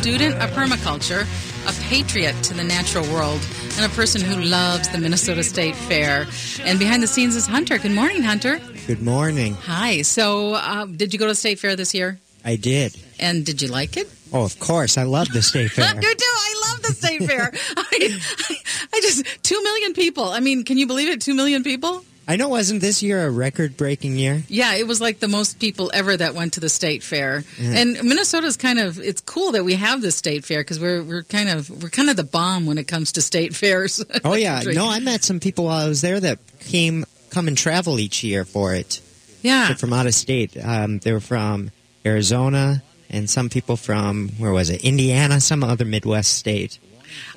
Student of permaculture, a patriot to the natural world, and a person who loves the Minnesota State Fair. And behind the scenes is Hunter. Good morning, Hunter. Good morning. Hi. So, uh, did you go to the State Fair this year? I did. And did you like it? Oh, of course. I love the State Fair. you do. I love the State Fair. I, I, I just, two million people. I mean, can you believe it? Two million people? I know, wasn't this year a record breaking year? Yeah, it was like the most people ever that went to the state fair. Yeah. And Minnesota's kind of it's cool that we have the state fair because we're we're kind of we're kind of the bomb when it comes to state fairs. Oh yeah, no, I met some people while I was there that came come and travel each year for it. Yeah, from out of state. Um, they were from Arizona and some people from where was it? Indiana, some other Midwest state.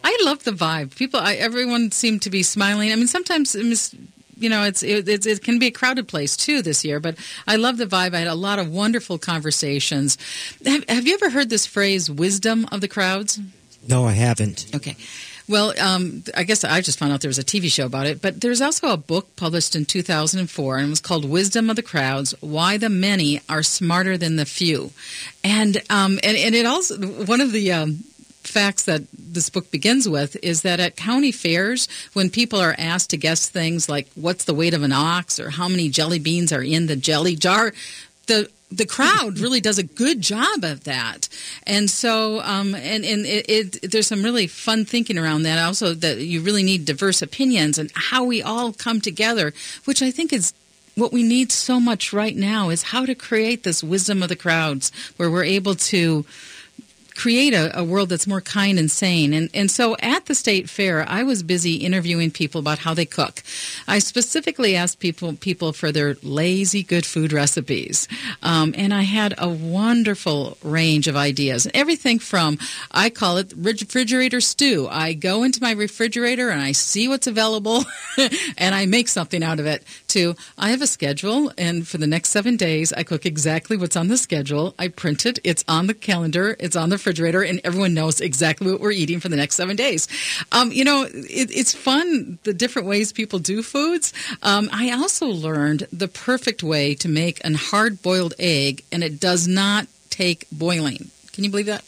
I love the vibe. People, I, everyone seemed to be smiling. I mean, sometimes you know, it's it, it, it, can be a crowded place too this year. But I love the vibe. I had a lot of wonderful conversations. Have, have you ever heard this phrase, "wisdom of the crowds"? No, I haven't. Okay. Well, um, I guess I just found out there was a TV show about it, but there's also a book published in 2004, and it was called "Wisdom of the Crowds: Why the Many Are Smarter Than the Few," and um, and, and it also one of the um, facts that this book begins with is that at county fairs, when people are asked to guess things like what's the weight of an ox or how many jelly beans are in the jelly jar, the the crowd really does a good job of that, and so um, and and it, it, there's some really fun thinking around that. Also, that you really need diverse opinions and how we all come together, which I think is what we need so much right now is how to create this wisdom of the crowds, where we're able to create a, a, world that's more kind and sane. And, and so at the state fair, I was busy interviewing people about how they cook. I specifically asked people people for their lazy good food recipes, um, and I had a wonderful range of ideas. Everything from I call it refrigerator stew. I go into my refrigerator and I see what's available, and I make something out of it. To I have a schedule, and for the next seven days, I cook exactly what's on the schedule. I print it. It's on the calendar. It's on the refrigerator and everyone knows exactly what we're eating for the next seven days. Um, you know, it, it's fun the different ways people do foods. Um, I also learned the perfect way to make an hard boiled egg, and it does not take boiling. Can you believe that?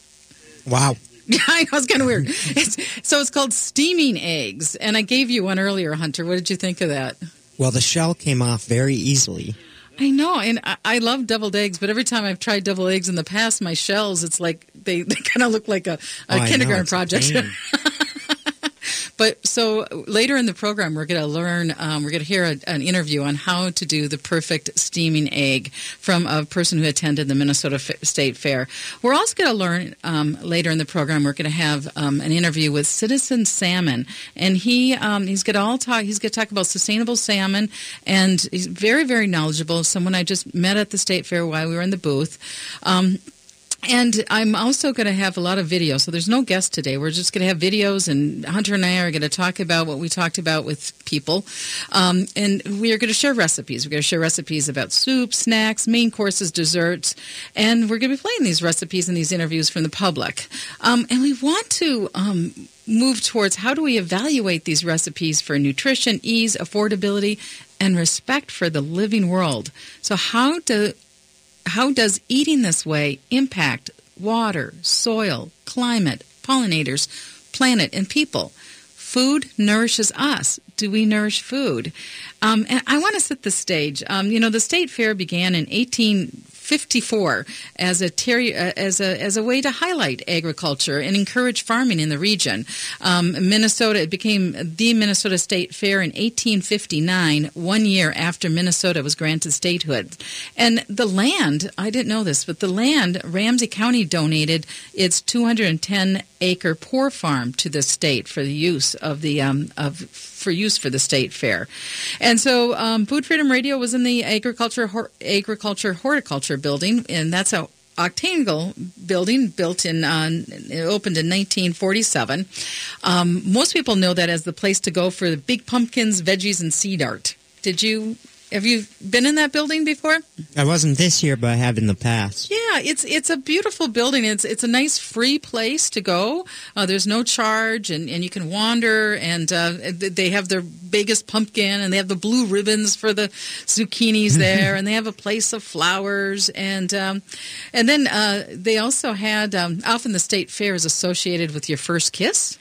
Wow. Yeah, I know it's kind of weird. It's, so it's called steaming eggs, and I gave you one earlier, Hunter. What did you think of that? Well, the shell came off very easily. I know, and I, I love deviled eggs, but every time I've tried deviled eggs in the past, my shells, it's like they, they kind of look like a, a oh, kindergarten project. But so later in the program, we're going to learn, um, we're going to hear a, an interview on how to do the perfect steaming egg from a person who attended the Minnesota F- State Fair. We're also going to learn um, later in the program, we're going to have um, an interview with Citizen Salmon, and he um, he's going to all talk. He's going to talk about sustainable salmon, and he's very very knowledgeable. Someone I just met at the state fair while we were in the booth. And I'm also going to have a lot of videos. So there's no guest today. We're just going to have videos, and Hunter and I are going to talk about what we talked about with people. Um, and we are going to share recipes. We're going to share recipes about soup, snacks, main courses, desserts. And we're going to be playing these recipes and these interviews from the public. Um, and we want to. Um, move towards how do we evaluate these recipes for nutrition, ease, affordability, and respect for the living world. So, how do how does eating this way impact water, soil, climate, pollinators, planet, and people? Food nourishes us. Do we nourish food? Um, and I want to set the stage. Um, you know, the state fair began in 18 54 as a ter- uh, as a as a way to highlight agriculture and encourage farming in the region. Um, Minnesota it became the Minnesota State Fair in 1859, one year after Minnesota was granted statehood. And the land, I didn't know this, but the land Ramsey County donated its 210 acre poor farm to the state for the use of the um, of for use for the state fair. And so um, Food Freedom Radio was in the agriculture hor- agriculture horticulture building, and that's a octagonal building built in uh, opened in 1947 um, most people know that as the place to go for the big pumpkins veggies and seed art did you Have you been in that building before? I wasn't this year, but I have in the past. Yeah, it's it's a beautiful building. It's it's a nice free place to go. Uh, there's no charge, and, and you can wander. And uh, they have their biggest pumpkin, and they have the blue ribbons for the zucchinis there, and they have a place of flowers, and um, and then uh, they also had um, often the state fair is associated with your first kiss.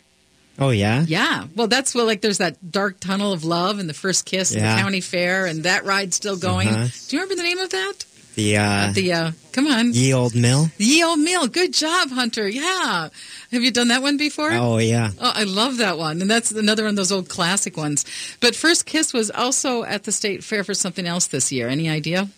Oh yeah, Yeah, well, that's well, like there's that dark tunnel of love and the first kiss at Yeah. the county fair, and that ride's still going. Uh-huh. Do you remember the name of that? the uh, the uh, come on, ye old mill. Ye Old Mill. Good job, Hunter. Yeah, have you done that one before? Oh yeah, Oh, I love that one, and that's another one of those old classic ones. But First Kiss was also at the state fair for something else this year. Any idea?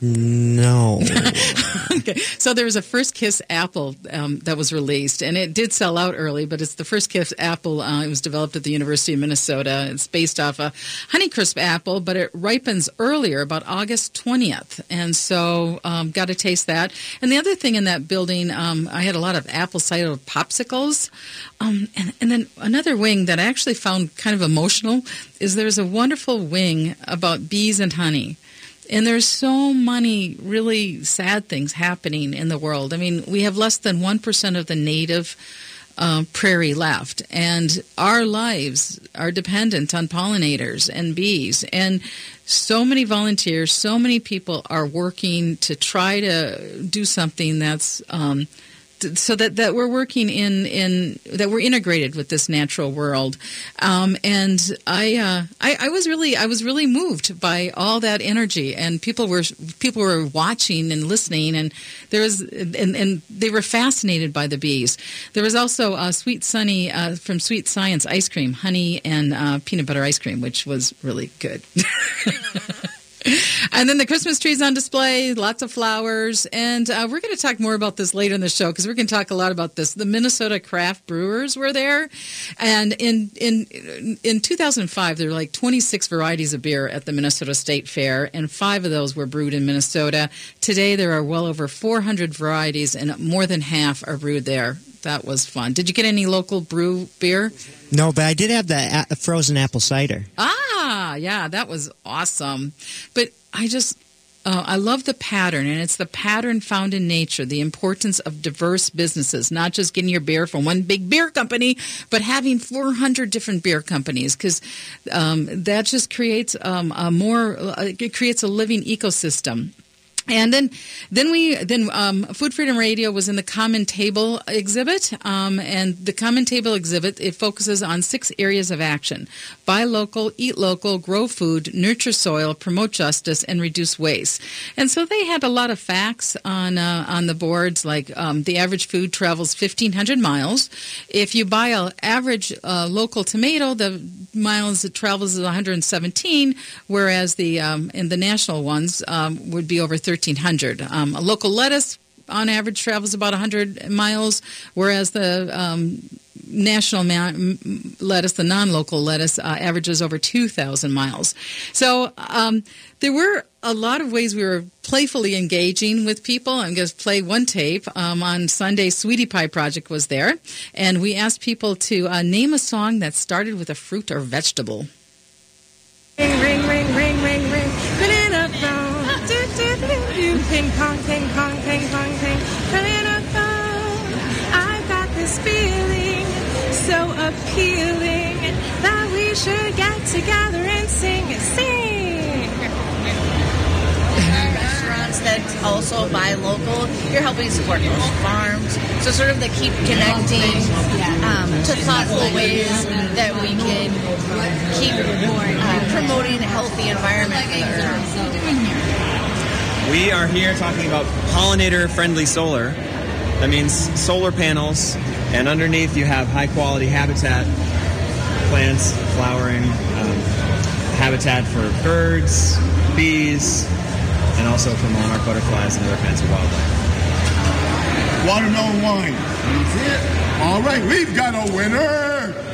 No. okay, so there was a First Kiss apple um, that was released, and it did sell out early. But it's the First Kiss apple. Uh, it was developed at the University of Minnesota. It's based off a Honeycrisp apple, but it ripens earlier, about August twentieth. And so, um, got to taste that. And the other thing in that building, um, I had a lot of apple cider popsicles, um, and, and then another wing that I actually found kind of emotional is there's a wonderful wing about bees and honey. And there's so many really sad things happening in the world. I mean, we have less than 1% of the native uh, prairie left, and our lives are dependent on pollinators and bees. And so many volunteers, so many people are working to try to do something that's. Um, so that, that we're working in, in that we're integrated with this natural world, um, and I, uh, I I was really I was really moved by all that energy, and people were people were watching and listening, and there was and, and they were fascinated by the bees. There was also uh, Sweet Sunny uh, from Sweet Science ice cream, honey and uh, peanut butter ice cream, which was really good. And then the Christmas trees on display, lots of flowers, and uh, we're going to talk more about this later in the show because we're going to talk a lot about this. The Minnesota craft brewers were there, and in in in 2005 there were like 26 varieties of beer at the Minnesota State Fair, and five of those were brewed in Minnesota. Today there are well over 400 varieties, and more than half are brewed there. That was fun. Did you get any local brew beer? No, but I did have the a- frozen apple cider. Ah, yeah, that was awesome. But I just, uh, I love the pattern, and it's the pattern found in nature, the importance of diverse businesses, not just getting your beer from one big beer company, but having 400 different beer companies, because um, that just creates um, a more, uh, it creates a living ecosystem. And then, then we then um, Food Freedom Radio was in the Common Table exhibit, um, and the Common Table exhibit it focuses on six areas of action: buy local, eat local, grow food, nurture soil, promote justice, and reduce waste. And so they had a lot of facts on uh, on the boards, like um, the average food travels 1,500 miles. If you buy an average uh, local tomato, the miles it travels is 117, whereas the um, in the national ones um, would be over 1,300. Um, a local lettuce on average travels about 100 miles, whereas the um, national lettuce, the non-local lettuce, uh, averages over 2,000 miles. So um, there were a lot of ways we were playfully engaging with people. I'm going to play one tape. Um, on Sunday, Sweetie Pie Project was there, and we asked people to uh, name a song that started with a fruit or vegetable. Ring, ring, ring, ring, ring, ring. Appealing that we should get together and sing, sing. restaurants that also buy local, you're helping support local farms. So sort of the keep connecting um, to thoughtful ways that we can keep uh, promoting a healthy environment. We are here talking about pollinator friendly solar. That means solar panels, and underneath you have high quality habitat, plants, flowering, um, habitat for birds, bees, and also for monarch butterflies and other kinds of wildlife. Watermelon wine. That's it. All right, we've got a winner.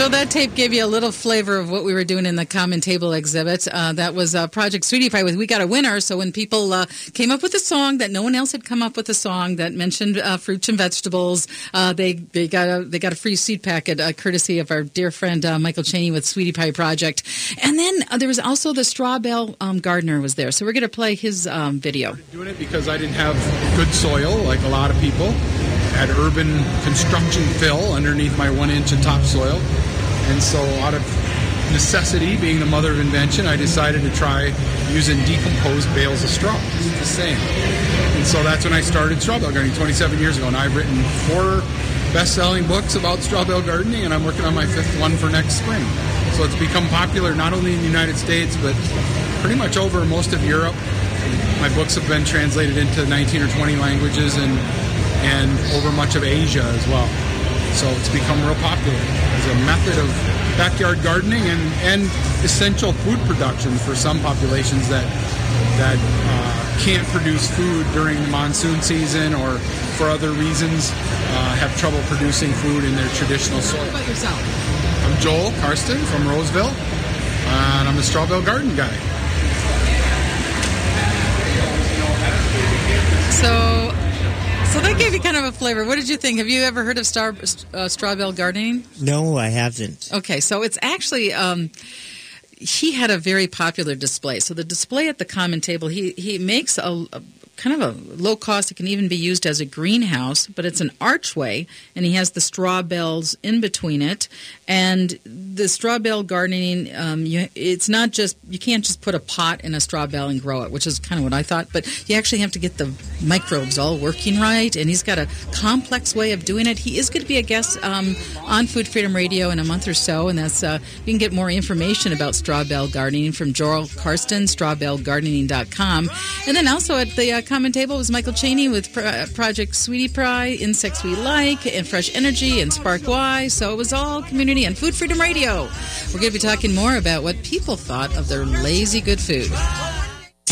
So that tape gave you a little flavor of what we were doing in the common table exhibit. Uh, that was uh, Project Sweetie Pie We Got a Winner. So when people uh, came up with a song that no one else had come up with a song that mentioned uh, fruits and vegetables, uh, they they got a they got a free seed packet uh, courtesy of our dear friend Michael Chaney with Sweetie Pie Project. And then there was also the Straw Bale um, Gardener was there. So we're going to play his um, video. doing it because I didn't have good soil like a lot of people. Had urban construction fill underneath my one inch of topsoil. And so, out of necessity, being the mother of invention, I decided to try using decomposed bales of straw. It's the same. And so that's when I started straw bale gardening 27 years ago. And I've written four best selling books about straw bale gardening, and I'm working on my fifth one for next spring. So it's become popular not only in the United States, but pretty much over most of Europe. My books have been translated into 19 or 20 languages and and over much of Asia as well. So it's become real popular as a method of backyard gardening and, and essential food production for some populations that that uh, can't produce food during the monsoon season or for other reasons uh, have trouble producing food in their traditional soil. about yourself? I'm Joel Karsten from Roseville, and I'm a straw bale garden guy. So, so that gave you kind of a flavor. What did you think? Have you ever heard of star, uh, straw bale gardening? No, I haven't. Okay, so it's actually um, he had a very popular display. So the display at the common table, he he makes a, a kind of a low cost. It can even be used as a greenhouse, but it's an archway, and he has the straw bales in between it. And the straw bale gardening, um, you, it's not just you can't just put a pot in a straw bale and grow it, which is kind of what I thought. But you actually have to get the microbes all working right, and he's got a complex way of doing it. He is going to be a guest um, on Food Freedom Radio in a month or so, and that's uh, you can get more information about straw bale gardening from Joel Karsten, strawbalegardening.com, and then also at the uh, common table was Michael Chaney with Pro- uh, Project Sweetie Pie, Insects We Like, and Fresh Energy, and Spark Y. So it was all community and Food Freedom Radio. We're going to be talking more about what people thought of their lazy good food.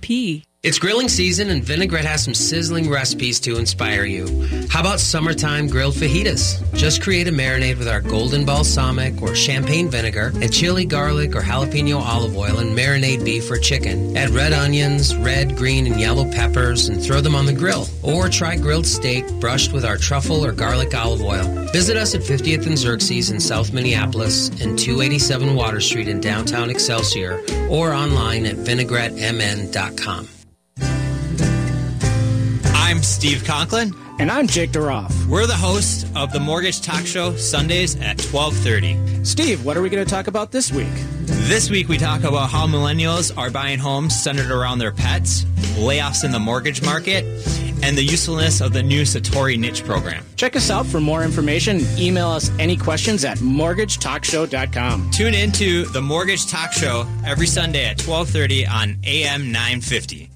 P. It's grilling season and Vinaigrette has some sizzling recipes to inspire you. How about summertime grilled fajitas? Just create a marinade with our golden balsamic or champagne vinegar, and chili, garlic, or jalapeno olive oil and marinade beef or chicken. Add red onions, red, green, and yellow peppers and throw them on the grill. Or try grilled steak brushed with our truffle or garlic olive oil. Visit us at 50th and Xerxes in South Minneapolis and 287 Water Street in downtown Excelsior or online at vinaigrettemn.com. I'm Steve Conklin. And I'm Jake Duroff. We're the hosts of the Mortgage Talk Show Sundays at 12:30. Steve, what are we going to talk about this week? This week we talk about how millennials are buying homes centered around their pets, layoffs in the mortgage market, and the usefulness of the new Satori niche program. Check us out for more information. Email us any questions at mortgagetalkshow.com. Tune into the Mortgage Talk Show every Sunday at 12:30 on AM 950.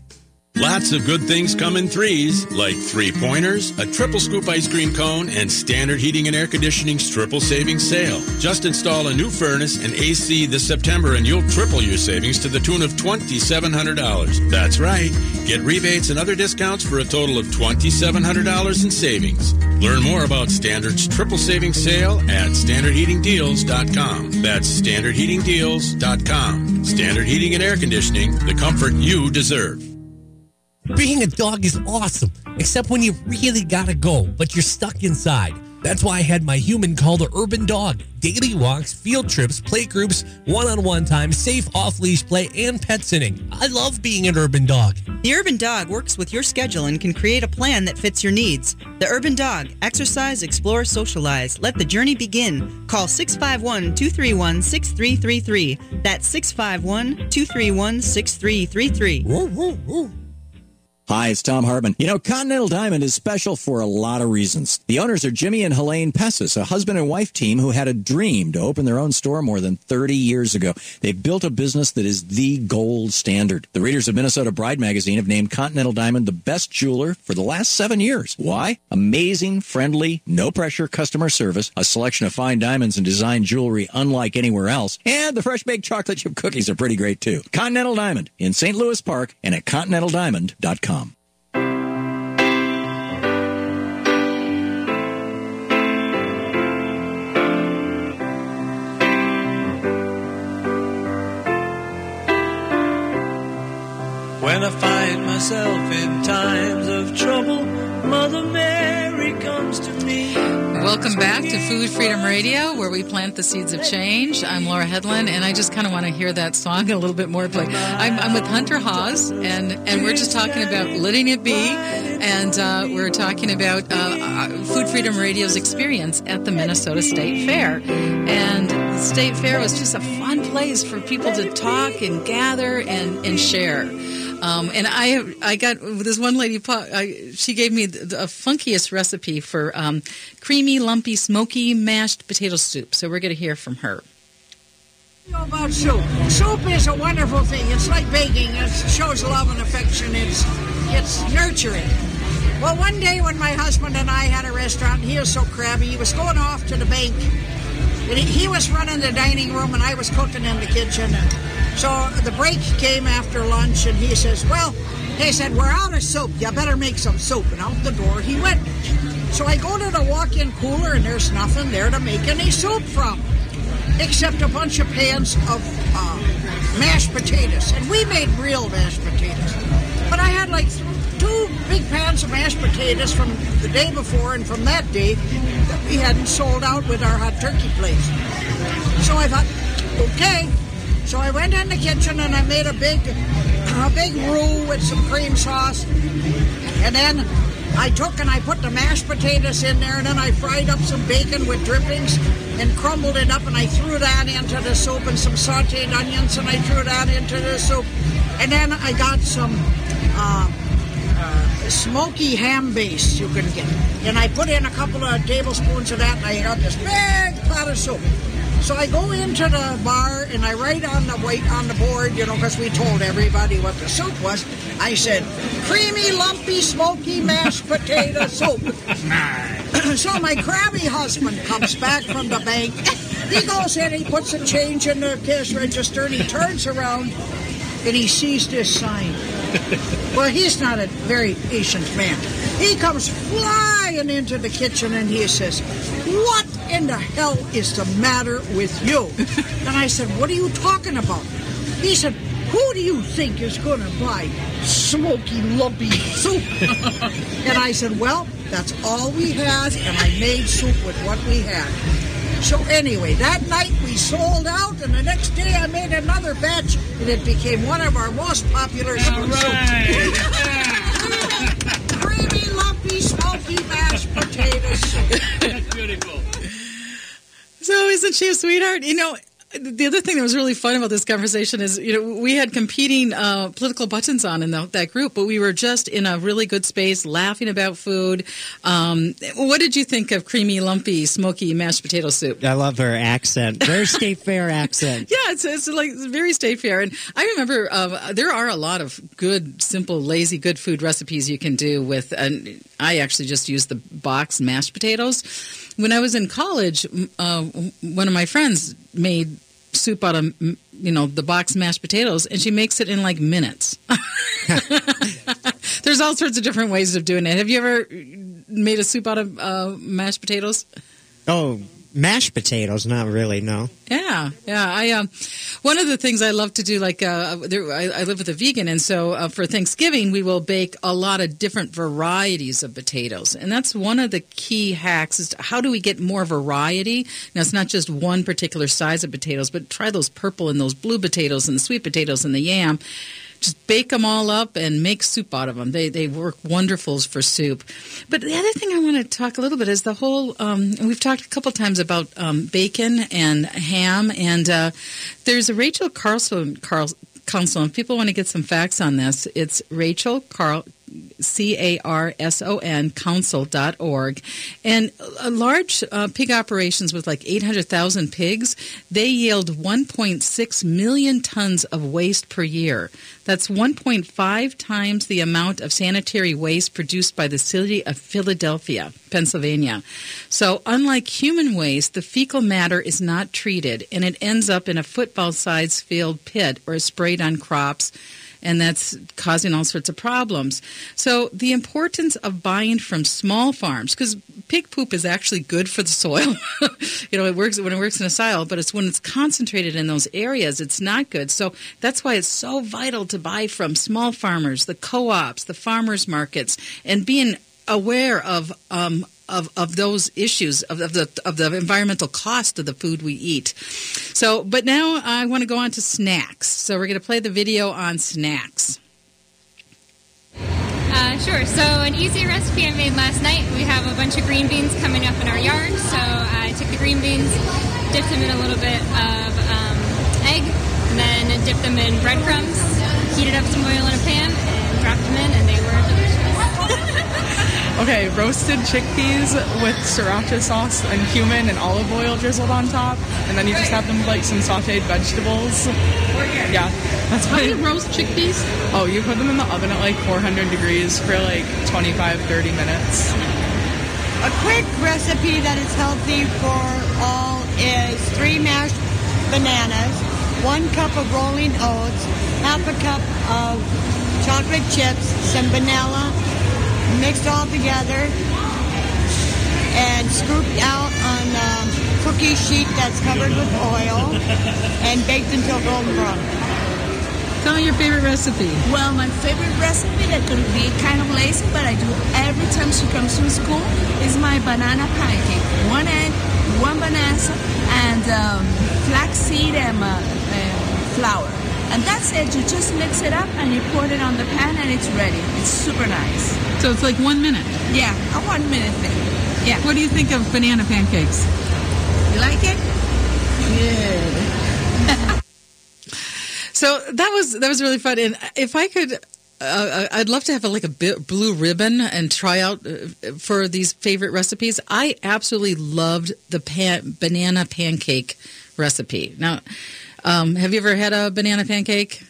Lots of good things come in threes, like three pointers, a triple scoop ice cream cone, and standard heating and air conditioning's triple savings sale. Just install a new furnace and AC this September and you'll triple your savings to the tune of $2,700. That's right. Get rebates and other discounts for a total of $2,700 in savings. Learn more about Standard's triple savings sale at standardheatingdeals.com. That's standardheatingdeals.com. Standard Heating and Air Conditioning, the comfort you deserve. Being a dog is awesome, except when you really gotta go, but you're stuck inside. That's why I had my human called the Urban Dog. Daily walks, field trips, play groups, one on one time, safe off leash play, and pet sitting. I love being an urban dog. The Urban Dog works with your schedule and can create a plan that fits your needs. The Urban Dog. Exercise, explore, socialize. Let the journey begin. Call 651 231 6333. That's 651 231 6333. Hi, it's Tom Hartman. You know, Continental Diamond is special for a lot of reasons. The owners are Jimmy and Helene Pessis, a husband and wife team who had a dream to open their own store more than 30 years ago. They've built a business that is the gold standard. The readers of Minnesota Bride magazine have named Continental Diamond the best jeweler for the last seven years. Why? Amazing, friendly, no pressure customer service, a selection of fine diamonds and design jewelry unlike anywhere else, and the fresh baked chocolate chip cookies are pretty great too. Continental Diamond in St. Louis Park and at continentaldiamond.com. myself in times of trouble, Mother Mary comes to me. Welcome back to Food Freedom Radio, where we plant the seeds of change. I'm Laura Hedlund, and I just kind of want to hear that song a little bit more. Play. I'm, I'm with Hunter Hawes, and, and we're just talking about letting it be, and uh, we're talking about uh, uh, Food Freedom Radio's experience at the Minnesota State Fair. And the State Fair was just a fun place for people to talk and gather and, and share. Um, and I I got this one lady. I, she gave me the, the funkiest recipe for um, creamy, lumpy, smoky mashed potato soup. So we're going to hear from her. About soup. Soup is a wonderful thing. It's like baking. It shows love and affection. It's it's nurturing. Well, one day when my husband and I had a restaurant, he was so crabby. He was going off to the bank. And he, was running the dining room, and I was cooking in the kitchen. And so the break came after lunch, and he says, "Well," he said, "we're out of soap. You better make some soap." And out the door he went. So I go to the walk-in cooler, and there's nothing there to make any soup from, except a bunch of pans of uh, mashed potatoes. And we made real mashed potatoes. But I had like big pans of mashed potatoes from the day before and from that day that we hadn't sold out with our hot turkey place. So I thought, okay. So I went in the kitchen and I made a big, a big roux with some cream sauce, and then I took and I put the mashed potatoes in there, and then I fried up some bacon with drippings and crumbled it up, and I threw that into the soup and some sautéed onions, and I threw that into the soup, and then I got some. Uh, smoky ham base you can get. And I put in a couple of tablespoons of that and I got this big pot of soup. So I go into the bar and I write on the white on the board, you know, because we told everybody what the soup was. I said, creamy, lumpy, smoky mashed potato soup. so my crabby husband comes back from the bank. He goes in, he puts a change in the cash register, and he turns around and he sees this sign. Well, he's not a very patient man. He comes flying into the kitchen and he says, What in the hell is the matter with you? And I said, What are you talking about? He said, Who do you think is going to buy smoky, lumpy soup? and I said, Well, that's all we had, and I made soup with what we had. So anyway, that night we sold out, and the next day I made another batch, and it became one of our most popular soup soups. Creamy, lumpy, smoky mashed potato soup. That's beautiful. So isn't she a sweetheart? You know, the other thing that was really fun about this conversation is, you know, we had competing uh, political buttons on in the, that group, but we were just in a really good space, laughing about food. Um, what did you think of creamy, lumpy, smoky mashed potato soup? I love her accent. Very state fair accent. Yeah, it's, it's like very state fair. And I remember uh, there are a lot of good, simple, lazy, good food recipes you can do with. And I actually just use the box mashed potatoes. When I was in college, uh, one of my friends made soup out of you know the box mashed potatoes, and she makes it in like minutes. There's all sorts of different ways of doing it. Have you ever made a soup out of uh, mashed potatoes? Oh, mashed potatoes? Not really. No. Yeah, yeah. I um, one of the things I love to do, like uh, there, I, I live with a vegan, and so uh, for Thanksgiving we will bake a lot of different varieties of potatoes, and that's one of the key hacks. Is how do we get more variety? Now it's not just one particular size of potatoes, but try those purple and those blue potatoes and the sweet potatoes and the yam. Just bake them all up and make soup out of them. They they work wonderfuls for soup. But the other thing I want to talk a little bit is the whole. Um, we've talked a couple times about um, bacon and ham, and uh, there's a Rachel Carlson Carl. Council, people want to get some facts on this, it's Rachel Carl C A R S O N, council.org. And large uh, pig operations with like 800,000 pigs, they yield 1.6 million tons of waste per year. That's 1.5 times the amount of sanitary waste produced by the city of Philadelphia, Pennsylvania. So, unlike human waste, the fecal matter is not treated and it ends up in a football sized field pit or sprayed on crops and that's causing all sorts of problems. So the importance of buying from small farms, because pig poop is actually good for the soil. you know, it works when it works in a silo, but it's when it's concentrated in those areas, it's not good. So that's why it's so vital to buy from small farmers, the co-ops, the farmers markets, and being aware of um, of, of those issues of, of the of the environmental cost of the food we eat. So, but now I want to go on to snacks. So we're going to play the video on snacks. Uh, sure. So, an easy recipe I made last night. We have a bunch of green beans coming up in our yard. So, I took the green beans, dipped them in a little bit of um, egg, and then dipped them in breadcrumbs, heated up some oil in a pan, and dropped them in, Okay, roasted chickpeas with sriracha sauce and cumin and olive oil drizzled on top, and then you just have them with, like some sautéed vegetables. Yeah, that's How do you roast chickpeas? Oh, you put them in the oven at like 400 degrees for like 25, 30 minutes. A quick recipe that is healthy for all is three mashed bananas, one cup of rolling oats, half a cup of chocolate chips, some vanilla, mixed all together, and scooped out on a cookie sheet that's covered with oil, and baked until golden brown. Tell me your favorite recipe. Well, my favorite recipe that could be kind of lazy, but I do every time she comes from school is my banana pancake. One egg, one banana, and um, flaxseed and, uh, and flour. And that's it. You just mix it up and you pour it on the pan and it's ready. It's super nice. So it's like one minute. Yeah, a one minute thing. Yeah. What do you think of banana pancakes? You like it? Good. So that was that was really fun. And if I could, uh, I'd love to have a, like a blue ribbon and try out uh, for these favorite recipes. I absolutely loved the pan- banana pancake recipe. Now, um, have you ever had a banana pancake?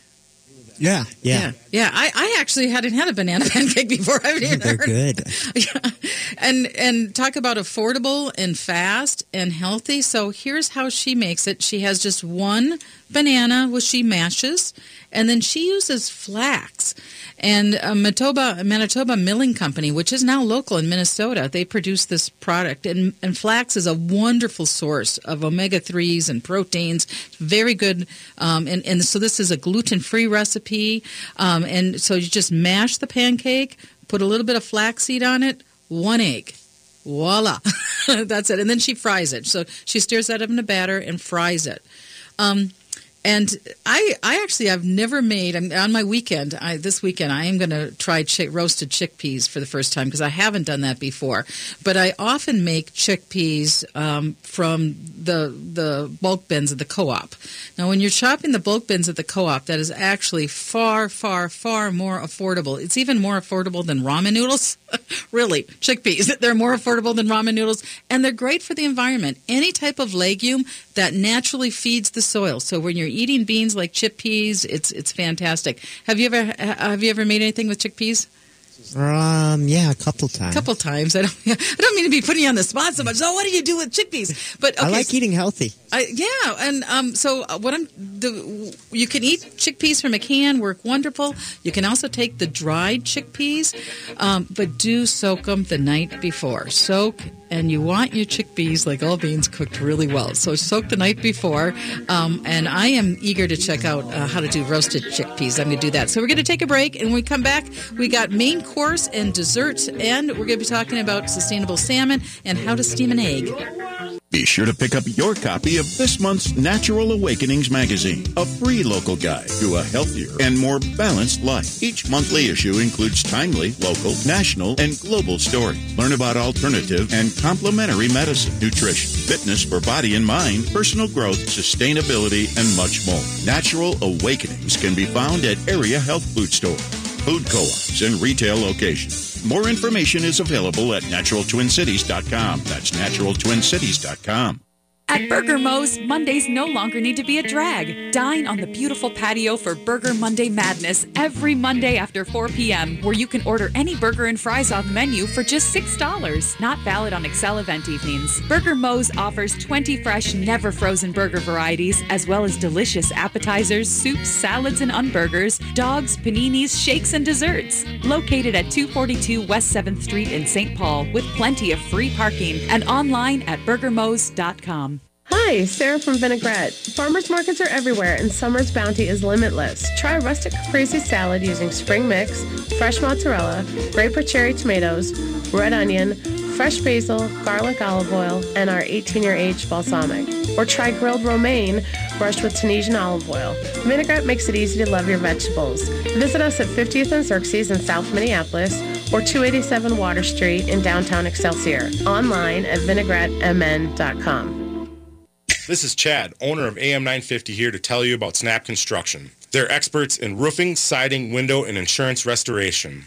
Yeah, yeah. Yeah, I, I actually hadn't had a banana pancake before. I've even They're heard. good. Yeah. And and talk about affordable and fast and healthy. So here's how she makes it. She has just one banana which she mashes, and then she uses flax. And uh, Manitoba Manitoba Milling Company, which is now local in Minnesota, they produce this product. And, and flax is a wonderful source of omega threes and proteins. Very good. Um, and and so this is a gluten free recipe. Um, and so you just mash the pancake, put a little bit of flaxseed on it, one egg. Voila. That's it. And then she fries it. So she stirs that up in a batter and fries it. Um, and I, I actually, I've never made. I'm, on my weekend, I, this weekend, I am going to try roasted chickpeas for the first time because I haven't done that before. But I often make chickpeas um, from the the bulk bins at the co-op. Now, when you're chopping the bulk bins at the co-op, that is actually far, far, far more affordable. It's even more affordable than ramen noodles. really, chickpeas. They're more affordable than ramen noodles, and they're great for the environment. Any type of legume that naturally feeds the soil. So when you're eating beans like chickpeas, it's it's fantastic. Have you ever have you ever made anything with chickpeas? Um, yeah, a couple times. A couple times. I don't. I don't mean to be putting you on the spot so much. So, what do you do with chickpeas? But okay, I like eating healthy. I, yeah, and um, so uh, what I'm the you can eat chickpeas from a can, work wonderful. You can also take the dried chickpeas, um, but do soak them the night before. Soak, and you want your chickpeas like all beans cooked really well. So soak the night before, um, and I am eager to check out uh, how to do roasted chickpeas. I'm going to do that. So we're going to take a break, and when we come back, we got main course and dessert, and we're going to be talking about sustainable salmon and how to steam an egg. Be sure to pick up your copy of this month's Natural Awakenings magazine, a free local guide to a healthier and more balanced life. Each monthly issue includes timely, local, national, and global stories. Learn about alternative and complementary medicine, nutrition, fitness for body and mind, personal growth, sustainability, and much more. Natural Awakenings can be found at area health food stores. food co-ops, and retail locations. More information is available at naturaltwincities.com. That's naturaltwincities.com. At Burger Mo's, Mondays no longer need to be a drag. Dine on the beautiful patio for Burger Monday Madness every Monday after 4 p.m., where you can order any burger and fries the menu for just $6. Not valid on Xcel event evenings. Burger Mo's offers 20 fresh, never frozen burger varieties, as well as delicious appetizers, soups, salads, and unburgers, dogs, paninis, shakes, and desserts. Located at 242 West 7th Street in St. Paul, with plenty of free parking, and online at burgermos.com. Hi, Sarah from Vinaigrette. Farmers markets are everywhere and summer's bounty is limitless. Try rustic caprese salad using spring mix, fresh mozzarella, grape or cherry tomatoes, red onion, fresh basil, garlic olive oil, and our 18-year aged balsamic. Or try grilled romaine brushed with Tunisian olive oil. Vinaigrette makes it easy to love your vegetables. Visit us at 50th and Xerxes in South Minneapolis or 287 Water Street in downtown Excelsior. Online at vinaigrettemn.com. This is Chad, owner of AM 950 here to tell you about Snap Construction. They're experts in roofing, siding, window, and insurance restoration.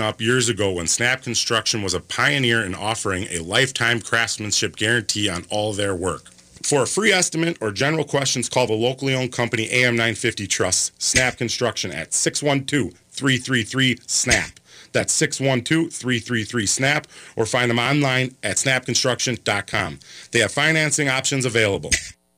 up years ago when Snap Construction was a pioneer in offering a lifetime craftsmanship guarantee on all their work. For a free estimate or general questions, call the locally owned company AM950 Trust, Snap Construction at 612 333 SNAP. That's 612-333-SNAP or find them online at snapconstruction.com. They have financing options available.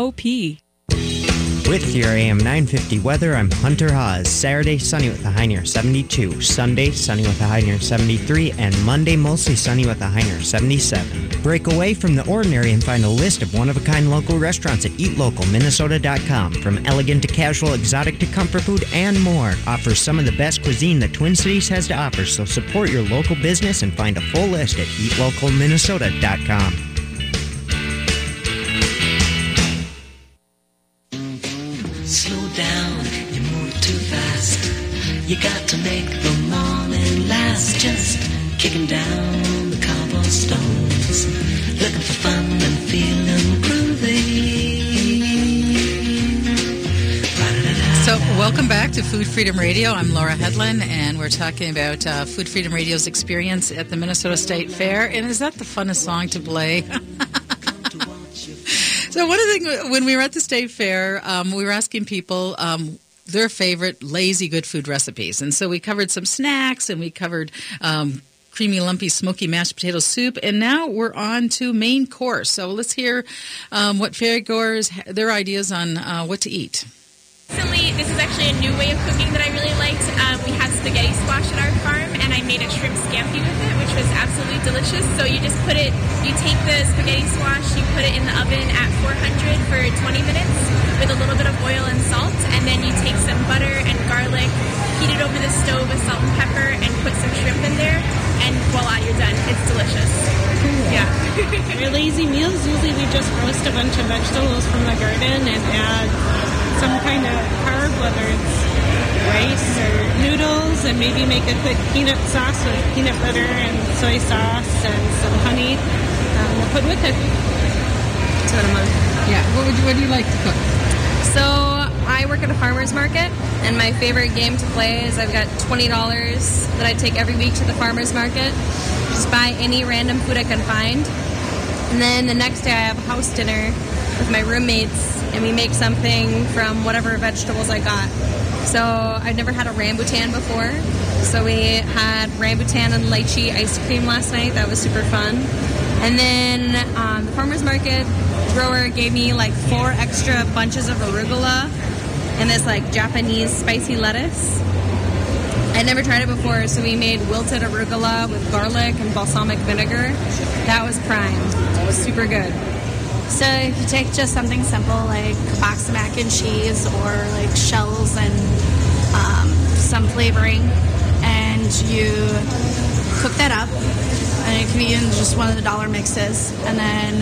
seward.coop. With your AM 950 weather, I'm Hunter Haas. Saturday, sunny with a high near 72. Sunday, sunny with a high near 73. And Monday, mostly sunny with a high near 77. Break away from the ordinary and find a list of one-of-a-kind local restaurants at eatlocalminnesota.com. From elegant to casual, exotic to comfort food, and more. Offers some of the best cuisine the Twin Cities has to offer, so support your local business and find a full list at eatlocalminnesota.com. You got to make the morning last. Just kicking down the cobblestones, looking for fun and feeling groovy. So, welcome back to Food Freedom Radio. I'm Laura Hedlund, and we're talking about uh, Food Freedom Radio's experience at the Minnesota State Fair. And is that the funnest song to play? so, one of the when we were at the State Fair, um, we were asking people. Um, their favorite lazy good food recipes. And so we covered some snacks and we covered um, creamy, lumpy, smoky mashed potato soup. And now we're on to main course. So let's hear um, what fairgoers, their ideas on uh, what to eat. Recently, this is actually a new way of cooking that I really liked. Um, we spaghetti squash at our farm, and I made a shrimp scampi with it, which was absolutely delicious. So you just put it, you take the spaghetti squash, you put it in the oven at 400 for 20 minutes with a little bit of oil and salt, and then you take some butter and garlic, heat it over the stove with salt and pepper, and put some shrimp in there, and voila, you're done. It's delicious. Yeah. Our lazy meals, usually we just roast a bunch of vegetables from the garden and add some kind of carb, whether it's rice or noodles, and maybe make a quick peanut sauce with peanut butter and soy sauce and some honey. Um, we'll put with it. That's what I'm on. Yeah. What would you, what do you like to cook? So I work at a farmer's market, and my favorite game to play is I've got $20 that I take every week to the farmer's market. Just buy any random food I can find. And then the next day I have a house dinner with my roommates, and we make something from whatever vegetables I got. So I've never had a rambutan before, So we had rambutan and lychee ice cream last night. That was super fun. And then um, the farmer's market grower gave me like four extra bunches of arugula and this like Japanese spicy lettuce. I'd never tried it before, so we made wilted arugula with garlic and balsamic vinegar. That was prime. It was super good. So if you take just something simple like a box of mac and cheese or like shells and um, some flavoring, and you cook that up, and it can be in just one of the dollar mixes, and then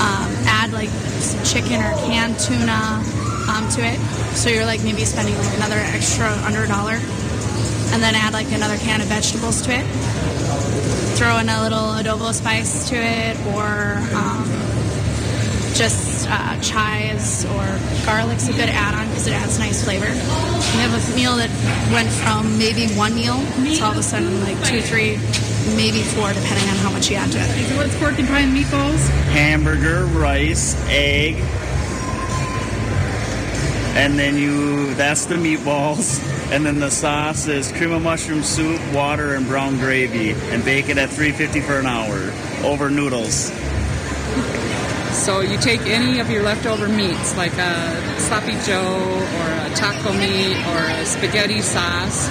um, add like some chicken or canned tuna um, to it. So you're like maybe spending like another extra under a dollar, and then add like another can of vegetables to it. Throw in a little adobo spice to it, or um, just uh, chives or garlic's a good add-on because it adds nice flavor. We have a meal that went from maybe one meal to all of a sudden like two, three, maybe four, depending on how much you add to it. So what's porcupine meatballs? hamburger, rice, egg, and then you that's the meatballs. And then the sauce is cream of mushroom soup, water, and brown gravy, and bake it at 350 for an hour over noodles. So you take any of your leftover meats, like a sloppy joe or a taco meat or a spaghetti sauce,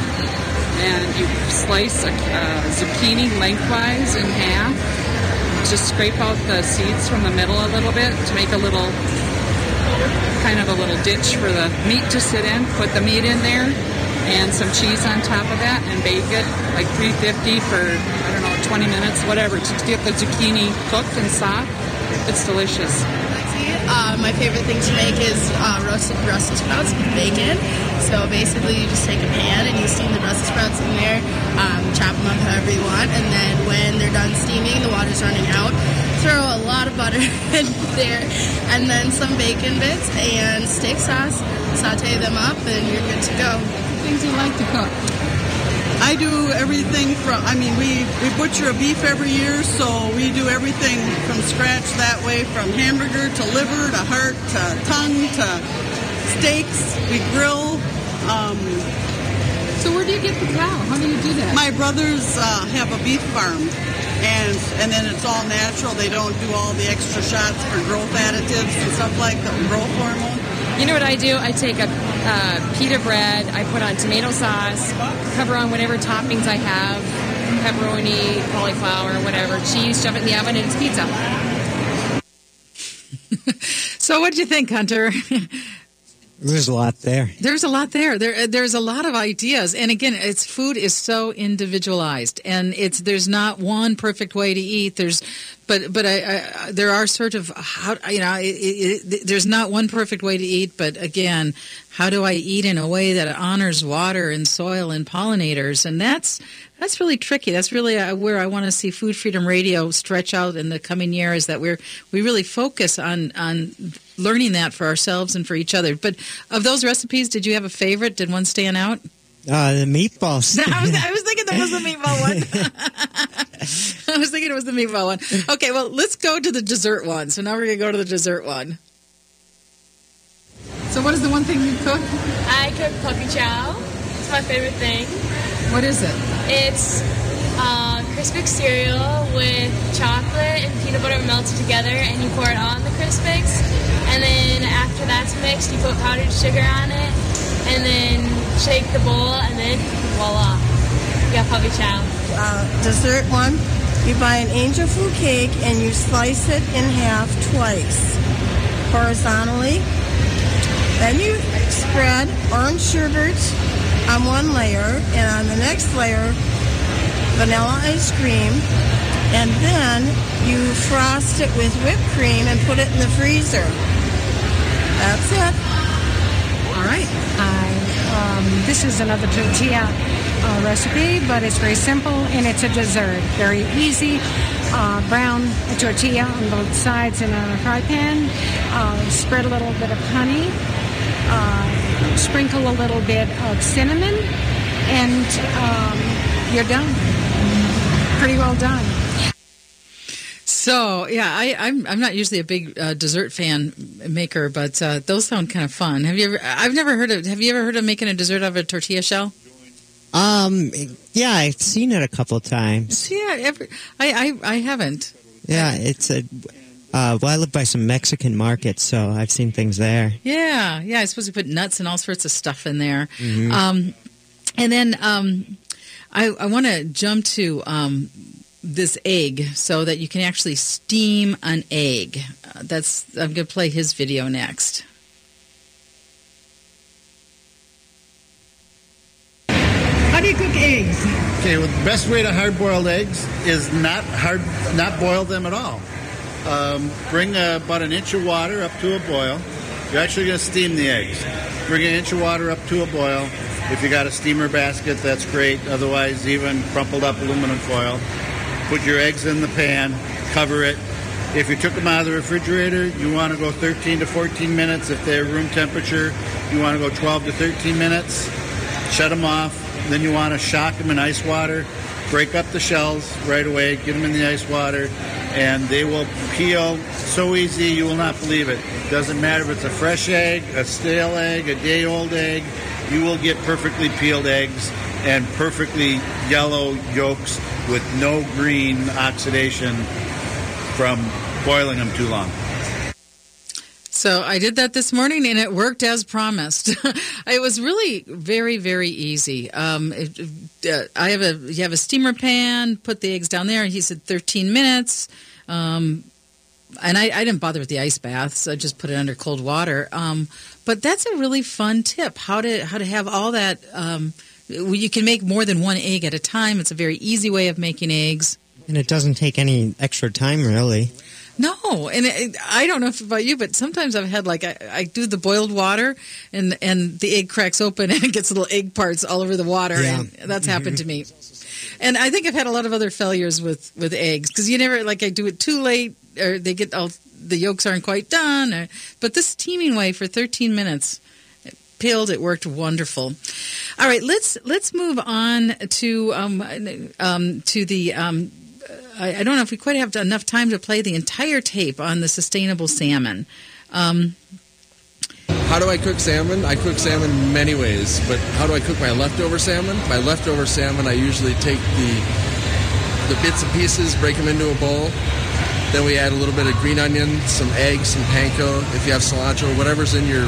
and you slice a, a zucchini lengthwise in half. Just scrape out the seeds from the middle a little bit to make a little, kind of a little ditch for the meat to sit in. Put the meat in there and some cheese on top of that and bake it like 350 for, I don't know, 20 minutes, whatever, to get the zucchini cooked and soft. It's delicious. Uh, my favorite thing to make is uh, roasted Brussels sprouts with bacon. So basically, you just take a pan and you steam the Brussels sprouts in there, um, chop them up however you want, and then when they're done steaming, the water's running out. Throw a lot of butter in there, and then some bacon bits and steak sauce. Saute them up, and you're good to go. Things you like to cook? I do everything from, I mean, we, we butcher a beef every year, so we do everything from scratch that way, from hamburger to liver to heart to tongue to steaks. We grill. Um, so where do you get the cow? How do you do that? My brothers uh, have a beef farm, and and then it's all natural. They don't do all the extra shots for growth additives and stuff like that, growth hormone. You know what I do? I take a uh, pita bread, I put on tomato sauce, cover on whatever toppings I have, pepperoni, cauliflower, whatever, cheese, shove it in the oven, and it's pizza. So, what do you think, Hunter? There's a lot there. There's a lot there. There, uh, there's a lot of ideas, and again, it's food is so individualized, and it's there's not one perfect way to eat. There's, but but I, I there are sort of how you know it, it, there's not one perfect way to eat, but again, how do I eat in a way that honors water and soil and pollinators, and that's that's really tricky. That's really uh, where I want to see Food Freedom Radio stretch out in the coming years. Is that we're we really focus on on learning that for ourselves and for each other. But of those recipes, did you have a favorite? Did one stand out? Uh, the meatballs. I was, I was thinking that was the meatball one. I was thinking it was the meatball one. Okay, well, let's go to the dessert one. So now we're going to go to the dessert one. So what is the one thing you cook? I cook puppy chow. It's my favorite thing. What is it? It's uh, Crispix cereal with chocolate and peanut butter melted together, and you pour it on the Crispix. And then after that's mixed, you put powdered sugar on it, and then shake the bowl, and then voila, you got puppy chow. uh, dessert one, you buy an angel food cake and you slice it in half twice horizontally. Then you spread orange sherbet on one layer and on the next layer vanilla ice cream. And then you frost it with whipped cream and put it in the freezer. That's it. All right. Um, this is another tortilla uh, recipe, but it's very simple and it's a dessert. Very easy. Uh, brown tortilla on both sides in a fry pan. Uh, spread a little bit of honey. Sprinkle a little bit of cinnamon, and um, you're done. Pretty well done. So yeah, I, I'm I'm not usually a big uh, dessert fan maker, but uh, those sound kind of fun. Have you ever? I've never heard of. Have you ever heard of making a dessert out of a tortilla shell? Um, yeah, I've seen it a couple times. Yeah, every, I, I I haven't. Yeah, it's a. Uh, well, I live by some Mexican markets, so I've seen things there. Yeah, yeah. I suppose we put nuts and all sorts of stuff in there. Mhm. Um, and then um, I, I want to jump to um, this egg so that you can actually steam an egg. Uh, that's I'm going to play his video next. How do you cook eggs? Okay, well, the best way to hard boiled eggs is not hard, not boil them at all. Um, bring uh, about an inch of water up to a boil. You're actually going to steam the eggs. Bring an inch of water up to a boil. If you got a steamer basket, that's great. Otherwise, even crumpled up aluminum foil. Put your eggs in the pan, cover it. If you took them out of the refrigerator, you want to go 13 to 14 minutes. If they're room temperature, you want to go 12 to 13 minutes. Shut them off. Then you want to shock them in ice water. Break up the shells right away. Get them in the ice water, and they will peel so easy you will not believe it. Doesn't matter if it's a fresh egg, a stale egg, a day-old egg. You will get perfectly peeled eggs and perfectly yellow yolks with no green oxidation from boiling them too long. So I did that this morning, and it worked as promised. it was really very, very easy. Um, it, uh, I have a you have a steamer pan. Put the eggs down there. He said 13 minutes. Um, and I, I didn't bother with the ice baths. I just put it under cold water. Um, but that's a really fun tip. How to how to have all that. Um, you can make more than one egg at a time. It's a very easy way of making eggs. And it doesn't take any extra time, really. No, and it, I don't know if about you, but sometimes I've had like I, I do the boiled water, and and the egg cracks open and it gets little egg parts all over the water, Yeah. and that's happened to me. And I think I've had a lot of other failures with with eggs because you never like I do it too late or they get all the yolks aren't quite done. Or, but this steaming way for 13 minutes it peeled it worked wonderful. All right, let's let's move on to um, um, to the. Um, I, I don't know if we quite have enough time to play the entire tape on the sustainable salmon. Um, How do I cook salmon? I cook salmon many ways, but how do I cook my leftover salmon? My leftover salmon, I usually take the the bits and pieces, break them into a bowl. Then we add a little bit of green onion, some eggs, some panko. If you have cilantro, whatever's in your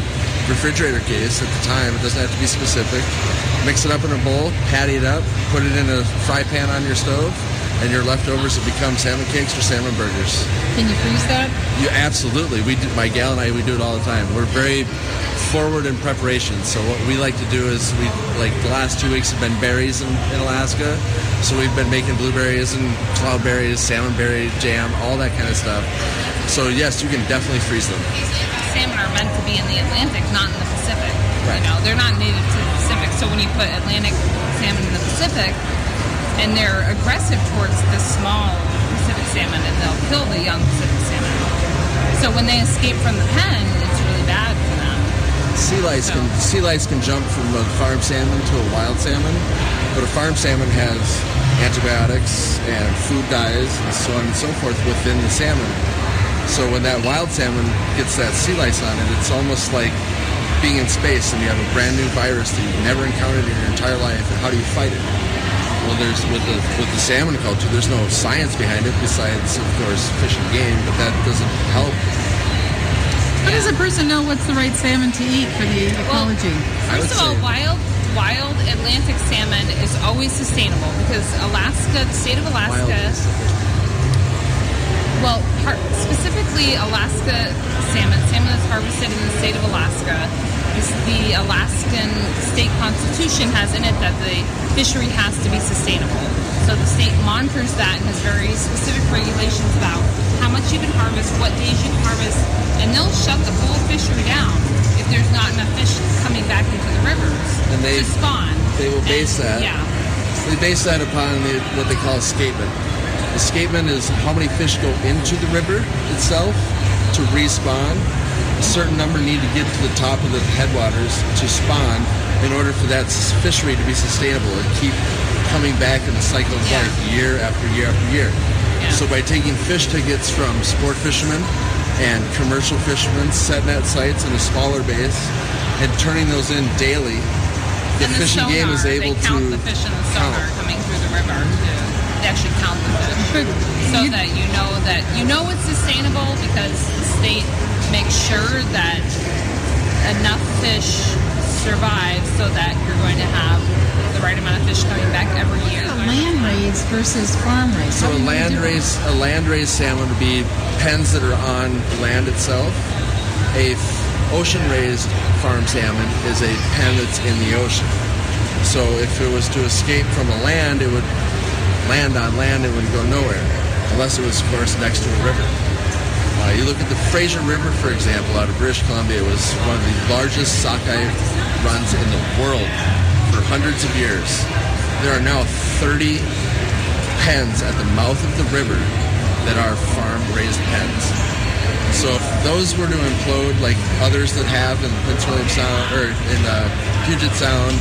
refrigerator case at the time, it doesn't have to be specific. Mix it up in a bowl, patty it up, put it in a fry pan on your stove, and your leftovers will become salmon cakes or salmon burgers. Can you freeze that? You absolutely. We do, my gal and I we do it all the time. We're very forward in preparation. So what we like to do is we like the last two weeks have been berries in, in Alaska. So we've been making blueberries and cloudberries, salmonberry jam, all that kind of stuff. So yes, you can definitely freeze them. salmon are meant to be in the Atlantic, not in the Pacific. You know, they're not native to the Pacific. So when you put Atlantic salmon in the Pacific, and they're aggressive towards the small Pacific salmon, and they'll kill the young Pacific salmon. So when they escape from the pen, it's really bad for them. Sea lice can sea lice can jump from a farm salmon to a wild salmon, but a farm salmon has antibiotics and food dyes and so on and so forth within the salmon. So when that wild salmon gets that sea lice on it, it's almost like being in space and you have a brand new virus that you've never encountered in your entire life. And how do you fight it? Well, there's with the with the salmon culture, there's no science behind it besides, of course, fish and game, but that doesn't help. How does a person know what's the right salmon to eat for the ecology? I would First of all, wild wild Atlantic salmon is always sustainable because Alaska, the state of Alaska, well, specifically Alaska salmon, salmon that's harvested in the state of Alaska, is the Alaskan state constitution has in it that the fishery has to be sustainable. So the state monitors that and has very specific regulations about how much you can harvest, what days you can harvest, and they'll shut the whole fishery down if there's not enough fish coming back into the rivers And they- to spawn. They will base And, that. Yeah. They base that upon the, what they call escapement. Escapement is how many fish go into the river itself to respawn. A certain number need to get to the top of the headwaters to spawn in order for that fishery to be sustainable and keep coming back in the cycle of life year after year after year. So by taking fish tickets from sport fishermen and commercial fishermen, set net sites in a smaller base, and turning those in daily the and the fishing sonar, game is they able count to the fish in the sonar coming through the river. To, they actually count the fish, so that you know that you know it's sustainable because the state makes sure that enough fish survive so that you're going to have the right amount of fish coming back every year. Land raised versus farm raised. So a land raised a land raised salmon would be pens that are on land itself. A f- ocean raised farm salmon is a pen that's in the ocean. So if it was to escape from a land, it would land on land. It would go nowhere, unless it was, of course, next to a river. Uh, you look at the Fraser River, for example, out of British Columbia. It was one of the largest sockeye runs in the world for hundreds of years. There are now 30 pens at the mouth of the river that are farm-raised pens. So if those were to implode like others that have in Prince William Sound or in uh, Puget Sound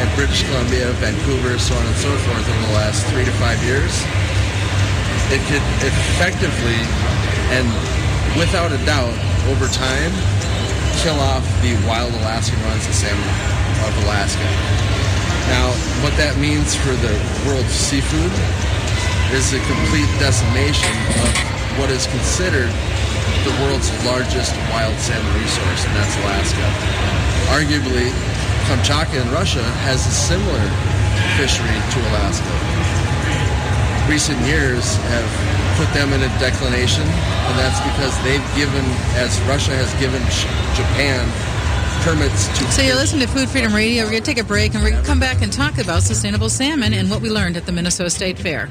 and British Columbia, Vancouver, so on and so forth over the last three to five years, it could effectively and without a doubt over time kill off the wild Alaskan runs of salmon of Alaska. Now, what that means for the world's seafood is a complete decimation of what is considered the world's largest wild salmon resource, and that's Alaska. Arguably, Kamchatka in Russia has a similar fishery to Alaska. Recent years have put them in a declination, and that's because they've given, as Russia has given J- Japan permits to So you're listening to Food Freedom Radio. We're going to take a break and we're going to come back and talk about sustainable salmon and what we learned at the Minnesota State Fair.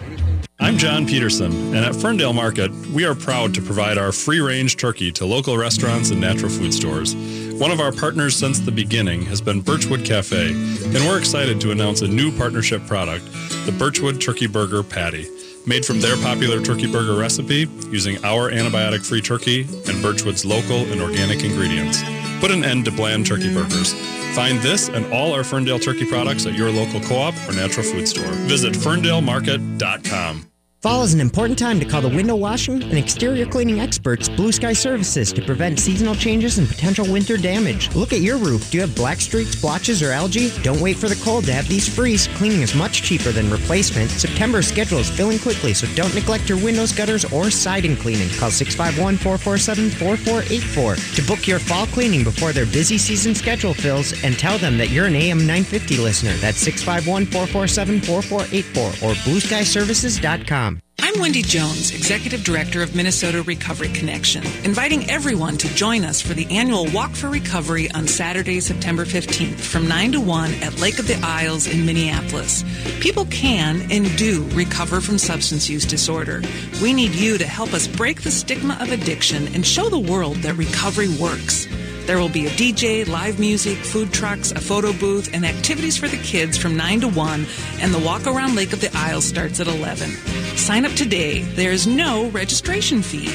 I'm John Peterson, and at Ferndale Market, we are proud to provide our free range turkey to local restaurants and natural food stores. One of our partners since the beginning has been Birchwood Cafe, and we're excited to announce a new partnership product, the Birchwood Turkey Burger Patty. Made from their popular turkey burger recipe using our antibiotic free turkey and Birchwood's local and organic ingredients. Put an end to bland turkey burgers. Find this and all our Ferndale turkey products at your local co op or natural food store. Visit ferndalemarket.com. Fall is an important time to call the window washing and exterior cleaning experts Blue Sky Services to prevent seasonal changes and potential winter damage. Look at your roof. Do you have black streaks, blotches, or algae? Don't wait for the cold to have these freeze. Cleaning is much cheaper than replacement. September's schedule is filling quickly, so don't neglect your windows, gutters, or siding cleaning. Call 651-447-4484 to book your fall cleaning before their busy season schedule fills and tell them that you're an AM 950 listener. That's 651-447-4484 or blueskyservices.com. I'm Wendy Jones, Executive Director of Minnesota Recovery Connection, inviting everyone to join us for the annual Walk for Recovery on Saturday, September 15th from 9 to 1 at Lake of the Isles in Minneapolis. People can and do recover from substance use disorder. We need you to help us break the stigma of addiction and show the world that recovery works. There will be a DJ, live music, food trucks, a photo booth, and activities for the kids from 9 to 1, and the walk around Lake of the Isles starts at 11. Sign up today. There is no registration fee.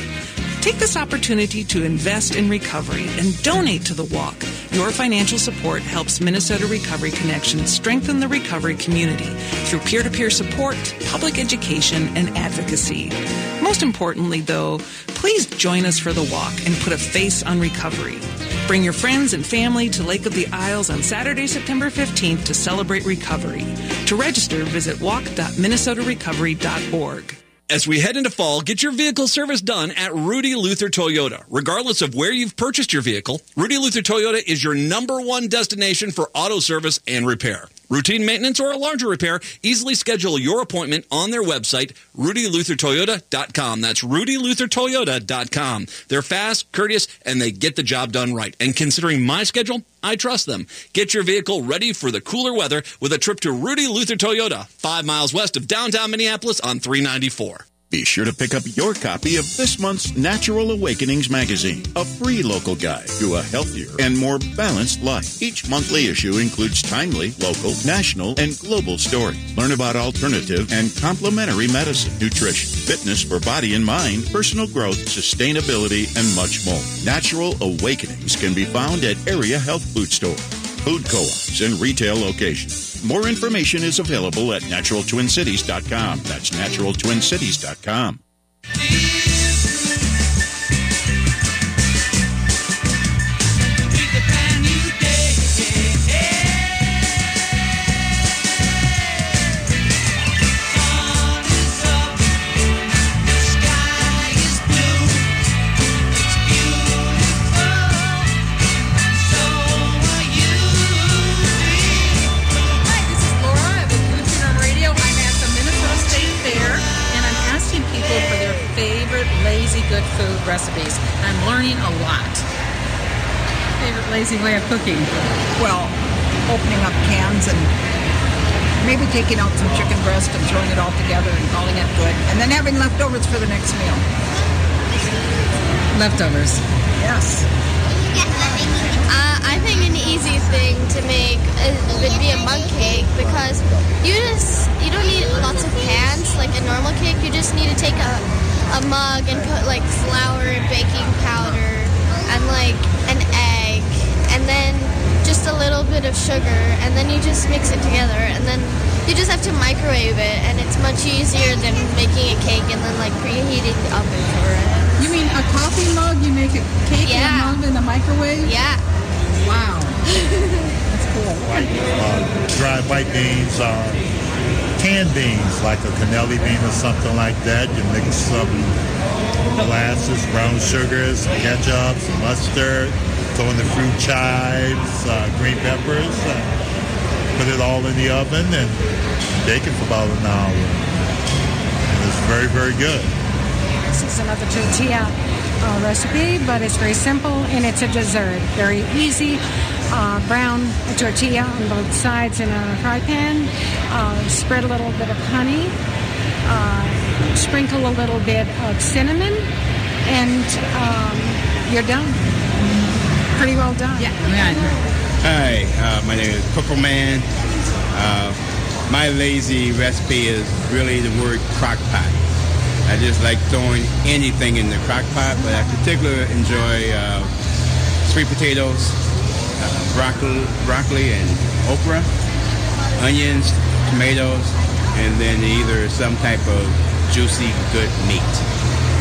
Take this opportunity to invest in recovery and donate to the walk. Your financial support helps Minnesota Recovery Connection strengthen the recovery community through peer to peer support, public education, and advocacy. Most importantly, though, please join us for the walk and put a face on recovery. Bring your friends and family to Lake of the Isles on Saturday, September 15th to celebrate recovery. To register, visit walk.minnesotarecovery.org. As we head into fall, get your vehicle service done at Rudy Luther Toyota. Regardless of where you've purchased your vehicle, Rudy Luther Toyota is your number one destination for auto service and repair. Routine maintenance or a larger repair, easily schedule your appointment on their website, rudyluthertoyota.com. That's rudyluthertoyota.com. They're fast, courteous, and they get the job done right. And considering my schedule, I trust them. Get your vehicle ready for the cooler weather with a trip to Rudy Luther Toyota, five miles west of downtown Minneapolis on 394. Be sure to pick up your copy of this month's Natural Awakenings magazine, a free local guide to a healthier and more balanced life. Each monthly issue includes timely, local, national, and global stories. Learn about alternative and complementary medicine, nutrition, fitness for body and mind, personal growth, sustainability, and much more. Natural Awakenings can be found at area health food stores, food co-ops, and retail locations. More information is available at naturaltwincities.com. That's naturaltwincities.com. learning a lot. Favorite lazy way of cooking? Well, opening up cans and maybe taking out some chicken breast and throwing it all together and calling it good. And then having leftovers for the next meal. Leftovers. Yes. Uh, I think an easy thing to make is, would be a mug cake because you just you don't need lots of pans like a normal cake. You just need to take a, a mug and put like flour and baking powder and like an egg and then just a little bit of sugar and then you just mix it together and then you just have to microwave it and it's much easier than making a cake and then like preheating the oven for it. You mean a coffee mug? You make a cake in a mug in the microwave? Yeah. Wow. That's cool. like uh, dried white beans, uh, canned beans, like a cannelli bean or something like that. You mix some molasses, brown sugars, ketchup, some mustard, throw in the fruit chives, uh, green peppers, uh, put it all in the oven and bake it for about an hour. And it's very, very good. This is another tortilla uh, recipe, but it's very simple and it's a dessert. Very easy. Uh, brown the tortilla on both sides in a fry pan. Uh, spread a little bit of honey. Uh, sprinkle a little bit of cinnamon, and um, you're done. Pretty well done. Yeah. Hi, uh, my name is Purple Man. Uh, my lazy recipe is really the word crock pot. I just like throwing anything in the crock pot, but I particularly enjoy uh, sweet potatoes, broccoli, broccoli and okra, onions, tomatoes, and then either some type of juicy, good meat.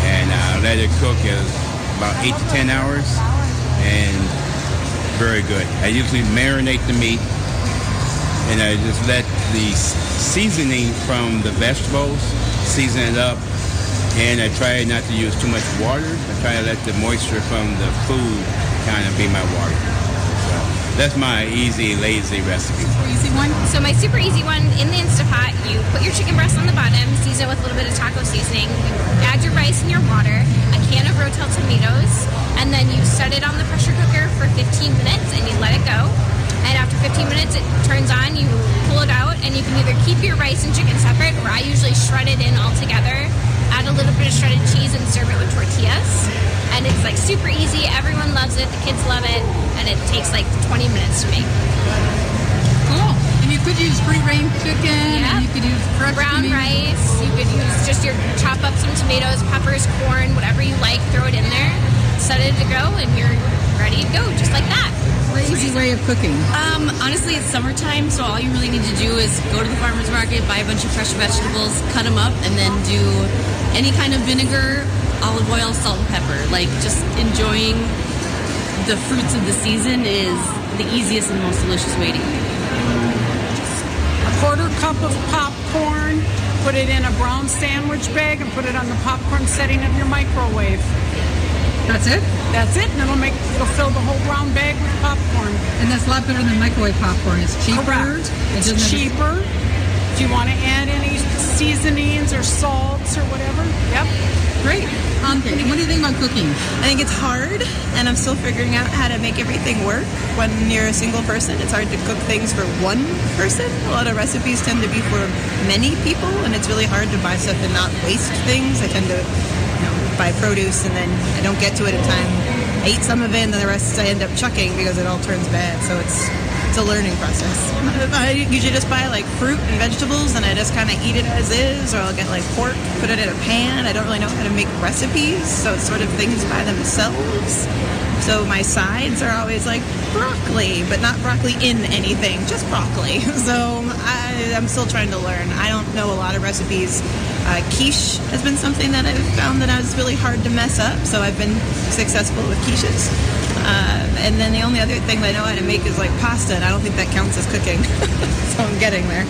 And uh, let it cook is about eight to ten hours, and very good. I usually marinate the meat and I just let the seasoning from the vegetables season it up. And I try not to use too much water. I try to let the moisture from the food kind of be my water. That's my easy, lazy recipe. Super easy one. So my super easy one in the Instapot, you put your chicken breast on the bottom, season it with a little bit of taco seasoning, you add your rice and your water, a can of Rotel tomatoes, and then you set it on the pressure cooker for 15 minutes and you let it go. And after 15 minutes, it turns on, you pull it out, and you can either keep your rice and chicken separate, or I usually shred it in all together, add a little bit of shredded cheese, and serve it with tortillas. And it's like super easy. Everyone loves it. The kids love it, and it takes like 20 minutes to make. Cool. And you could use free range chicken. And you could use fresh brown tomatoes. rice. You could use just your chop up some tomatoes, peppers, corn, whatever you like. Throw it in there, set it to go, and you're ready to go, just like that. Lazy way of cooking. Um, honestly, it's summertime, so all you really need to do is go to the farmer's market, buy a bunch of fresh vegetables, cut them up, and then do any kind of vinegar, olive oil, salt, and pepper. Like, just enjoying the fruits of the season is the easiest and most delicious way to eat. A quarter cup of popcorn, put it in a brown sandwich bag, and put it on the popcorn setting of your microwave. That's it? That's it, and it'll make it'll fill the whole brown bag with popcorn. And that's a lot better than microwave popcorn. It's cheaper. Correct. It's doesn't have- cheaper. If you want to add any seasonings or salts or whatever, yep. Great. Um, what do you think about cooking? I think it's hard, and I'm still figuring out how to make everything work. When you're a single person, it's hard to cook things for one person. A lot of recipes tend to be for many people, and it's really hard to buy stuff and not waste things. I tend to you know, buy produce, and then I don't get to it in time. I eat some of it, and then the rest I end up chucking because it all turns bad. So it's it's a learning process. I usually just buy like fruit and vegetables, and I just kind of eat it as is, or I'll get like pork, put it in a pan. I don't really know how to make recipes, so it's sort of things by themselves. So my sides are always like broccoli, but not broccoli in anything, just broccoli. So I, I'm still trying to learn. I don't know a lot of recipes. Uh, quiche has been something that I've found that I was really hard to mess up, so I've been successful with quiches. Uh, and then the only other thing I know how to make is like pasta, and I don't think that counts as cooking. so I'm getting there.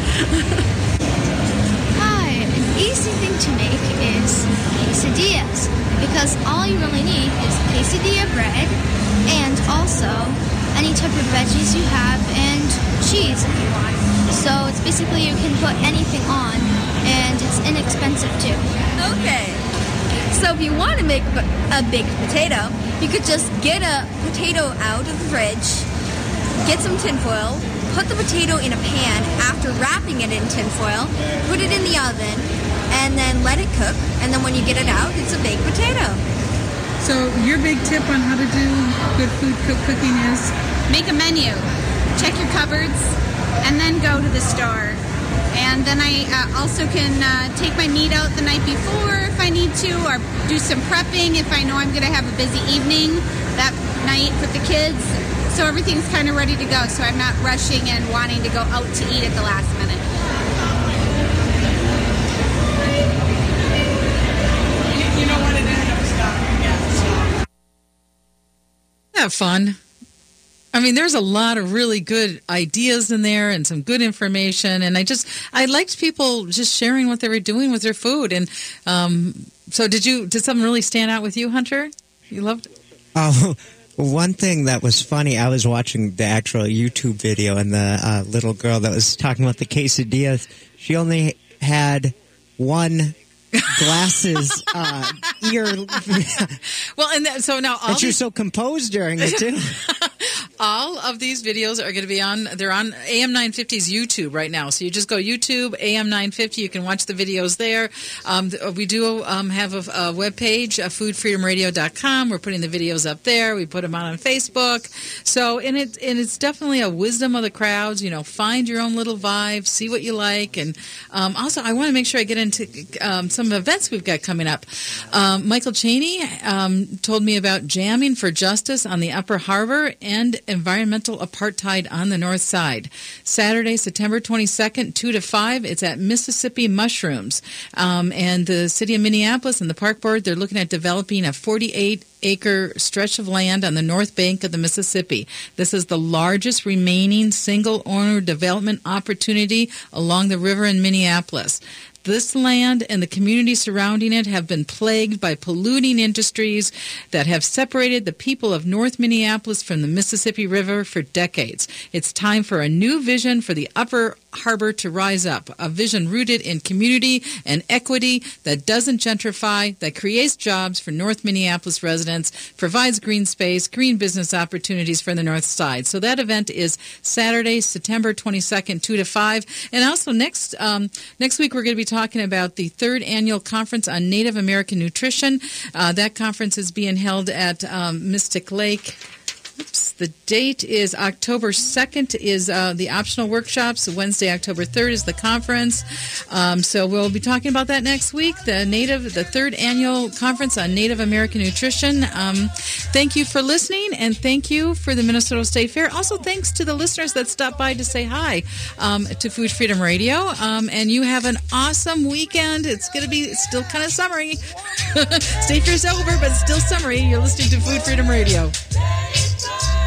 Hi, an easy thing to make is quesadillas because all you really need is quesadilla bread and also any type of veggies you have and cheese if you want. So it's basically you can put anything on and it's inexpensive too. Okay. So if you want to make a a baked potato, you could just get a potato out of the fridge, get some tinfoil, put the potato in a pan after wrapping it in tinfoil, put it in the oven, and then let it cook. And then when you get it out, it's a baked potato. So your big tip on how to do good food cook- cooking is Make a menu. Check your cupboards, and then go to the store. And then I uh, also can uh, take my meat out the night before if I need to, or do some prepping if I know I'm going to have a busy evening that night with the kids. So everything's kind of ready to go. So I'm not rushing and wanting to go out to eat at the last minute. You know what it is? No, stop. Yeah, stop. Have fun. I mean, there's a lot of really good ideas in there and some good information. And I just, I liked people just sharing what they were doing with their food. And um, so, did you, did something really stand out with you, Hunter? You loved it? Oh, one thing that was funny, I was watching the actual YouTube video, and the uh, little girl that was talking about the quesadillas, she only had one glasses uh, ear. Well, and that, so now all and she was so composed during it, too. all of these videos are going to be on, they're on AM 950's YouTube right now. So you just go YouTube, AM 950. You can watch the videos there. Um, we do um, have a, a webpage, uh, foodfreedomradio.com. We're putting the videos up there. We put them out on Facebook. So, and, it, and it's definitely a wisdom of the crowds. You know, find your own little vibe, see what you like. And um, also, I want to make sure I get into um, some events we've got coming up. Um, Michael Chaney um, told me about jamming for justice on the Upper Harbor and environmental apartheid on the North Side. Saturday, September 22nd, 2 to 5. It's at Mississippi Mushrooms. Um, and the city of Minneapolis and the park board, they're looking at developing a 48 acre stretch of land on the north bank of the Mississippi. This is the largest remaining single owner development opportunity along the river in Minneapolis. This land and the community surrounding it have been plagued by polluting industries that have separated the people of North Minneapolis from the Mississippi River for decades. It's time for a new vision for the Upper Harbor to rise up, a vision rooted in community and equity that doesn't gentrify, that creates jobs for North Minneapolis residents, provides green space, green business opportunities for the North Side. So that event is Saturday, September 22nd, 2 to 5. And also next um, next week we're going to be talking about the third annual conference on Native American nutrition. Uh, that conference is being held at um, Mystic Lake. The date is October 2nd is uh, the optional workshops. Wednesday, October 3rd is the conference. Um, so we'll be talking about that next week. The native, the third annual conference on Native American nutrition. Um, thank you for listening, and thank you for the Minnesota State Fair. Also, thanks to the listeners that stopped by to say hi um, to Food Freedom Radio. Um, and you have an awesome weekend. It's going to be still kind of summery. State Fair's over, but still summery. You're listening to Food Freedom Radio. Bye.